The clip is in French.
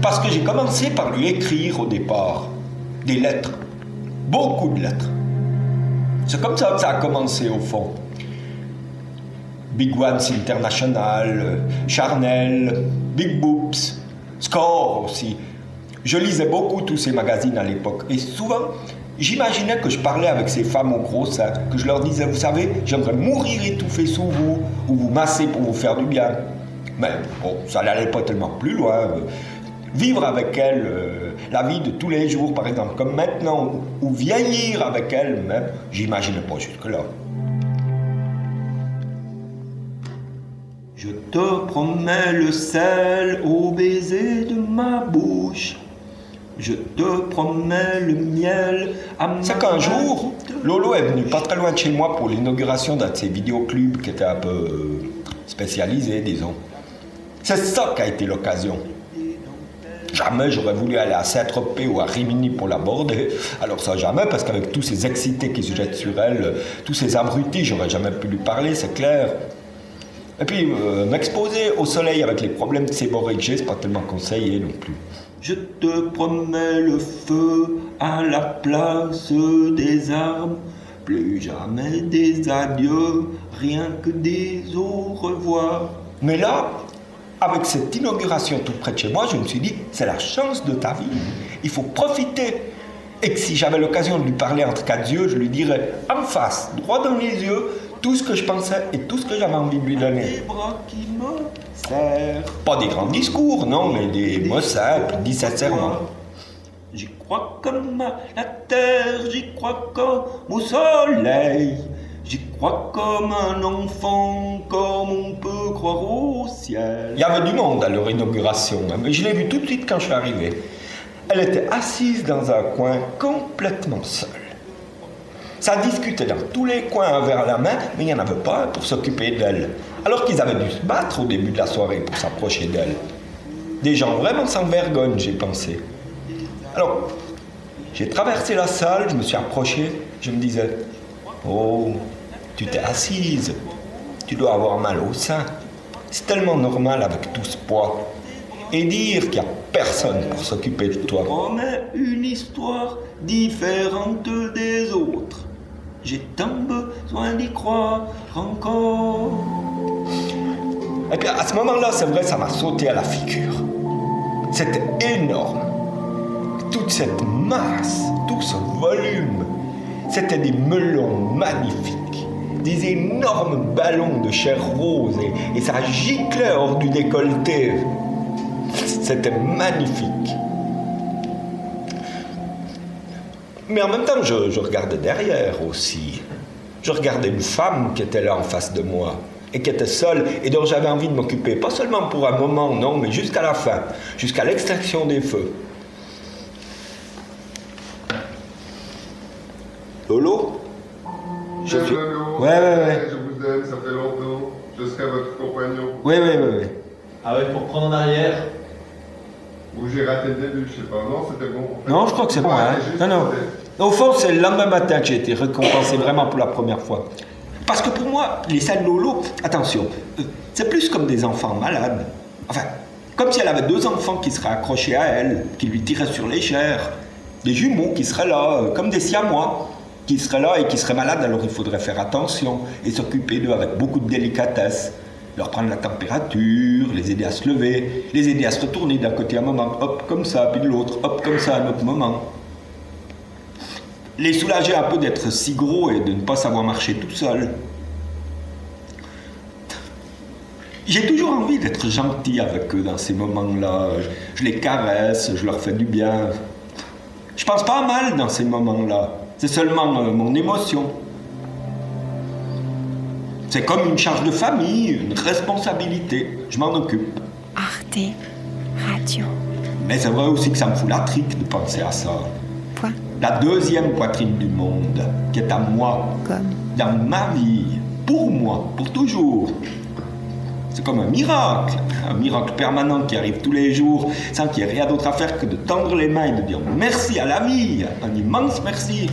Parce que j'ai commencé par lui écrire au départ des lettres. Beaucoup de lettres. C'est comme ça que ça a commencé au fond. Big Ones International, Charnel, Big Boops, Score aussi. Je lisais beaucoup tous ces magazines à l'époque. Et souvent, j'imaginais que je parlais avec ces femmes au gros sein, que je leur disais, vous savez, j'aimerais mourir étouffé sous vous, ou vous masser pour vous faire du bien. Mais bon, ça n'allait pas tellement plus loin. Vivre avec elles, euh, la vie de tous les jours, par exemple, comme maintenant, ou vieillir avec elles, même, j'imaginais pas jusque-là. Je te promets le sel au baiser de ma bouche. Je te promets le miel à ma C'est qu'un jour, Lolo est venu pas très loin de chez moi pour l'inauguration d'un de ces vidéoclubs qui était un peu spécialisé, disons. C'est ça qui a été l'occasion. Jamais j'aurais voulu aller à Saint-Tropez ou à Rimini pour l'aborder. Alors ça, jamais, parce qu'avec tous ces excités qui se jettent sur elle, tous ces abrutis, j'aurais jamais pu lui parler, c'est clair. Et puis, euh, m'exposer au soleil avec les problèmes de séborrhée que j'ai, c'est pas tellement conseillé non plus. Je te promets le feu à la place des armes. Plus jamais des adieux, rien que des au revoir. Mais là, avec cette inauguration tout près de chez moi, je me suis dit, c'est la chance de ta vie. Il faut profiter. Et que si j'avais l'occasion de lui parler entre quatre yeux, je lui dirais en face, droit dans les yeux, tout ce que je pensais et tout ce que j'avais envie de lui donner. Des bras qui me Pas des grands discours, non, mais des mots simples, dits sincèrement. J'y crois comme la terre, j'y crois comme au soleil. J'y crois comme un enfant, comme on peut croire au ciel. Il y avait du monde à leur inauguration, hein, mais je l'ai vue tout de suite quand je suis arrivé. Elle était assise dans un coin complètement seule. Ça discutait dans tous les coins un verre à la main, mais il n'y en avait pas pour s'occuper d'elle. Alors qu'ils avaient dû se battre au début de la soirée pour s'approcher d'elle. Des gens vraiment sans vergogne, j'ai pensé. Alors, j'ai traversé la salle, je me suis approché, je me disais, oh, tu t'es assise, tu dois avoir mal au sein. C'est tellement normal avec tout ce poids. Et dire qu'il n'y a personne pour s'occuper de toi. Promets une histoire différente des autres. J'ai tant besoin d'y croire encore. Et puis à ce moment-là, c'est vrai, ça m'a sauté à la figure. C'était énorme. Toute cette masse, tout ce volume, c'était des melons magnifiques, des énormes ballons de chair rose et, et ça giclait hors du décolleté. C'était magnifique. Mais en même temps, je, regardais derrière aussi. Je regardais une femme qui était là en face de moi et qui était seule et dont j'avais envie de m'occuper, pas seulement pour un moment, non, mais jusqu'à la fin, jusqu'à l'extinction des feux. Lolo? Je suis... Ouais, ouais, ouais. Je vous aime, ça fait longtemps. Je serai votre compagnon. Oui, oui, oui, oui. Ah ouais, pour prendre en arrière ou j'ai raté le début, je sais pas. Non, c'était bon. Non, je crois que c'est bon. Hein. Non, non. Au fond, c'est le lendemain matin que j'ai été récompensé vraiment pour la première fois. Parce que pour moi, les salles Lolo, attention, euh, c'est plus comme des enfants malades. Enfin, comme si elle avait deux enfants qui seraient accrochés à elle, qui lui tiraient sur les chairs. Des jumeaux qui seraient là, euh, comme des siamois, qui seraient là et qui seraient malades, alors il faudrait faire attention et s'occuper d'eux avec beaucoup de délicatesse leur prendre la température, les aider à se lever, les aider à se retourner d'un côté à un moment, hop comme ça, puis de l'autre, hop comme ça à un autre moment. Les soulager un peu d'être si gros et de ne pas savoir marcher tout seul. J'ai toujours envie d'être gentil avec eux dans ces moments-là. Je les caresse, je leur fais du bien. Je pense pas mal dans ces moments-là. C'est seulement euh, mon émotion. C'est comme une charge de famille, une responsabilité. Je m'en occupe. Arte Radio. Mais c'est vrai aussi que ça me fout la trique de penser à ça. Quoi? La deuxième poitrine du monde, qui est à moi. Comme? Dans ma vie. Pour moi. Pour toujours. C'est comme un miracle. Un miracle permanent qui arrive tous les jours sans qu'il y ait rien d'autre à faire que de tendre les mains et de dire merci à la vie. Un immense merci.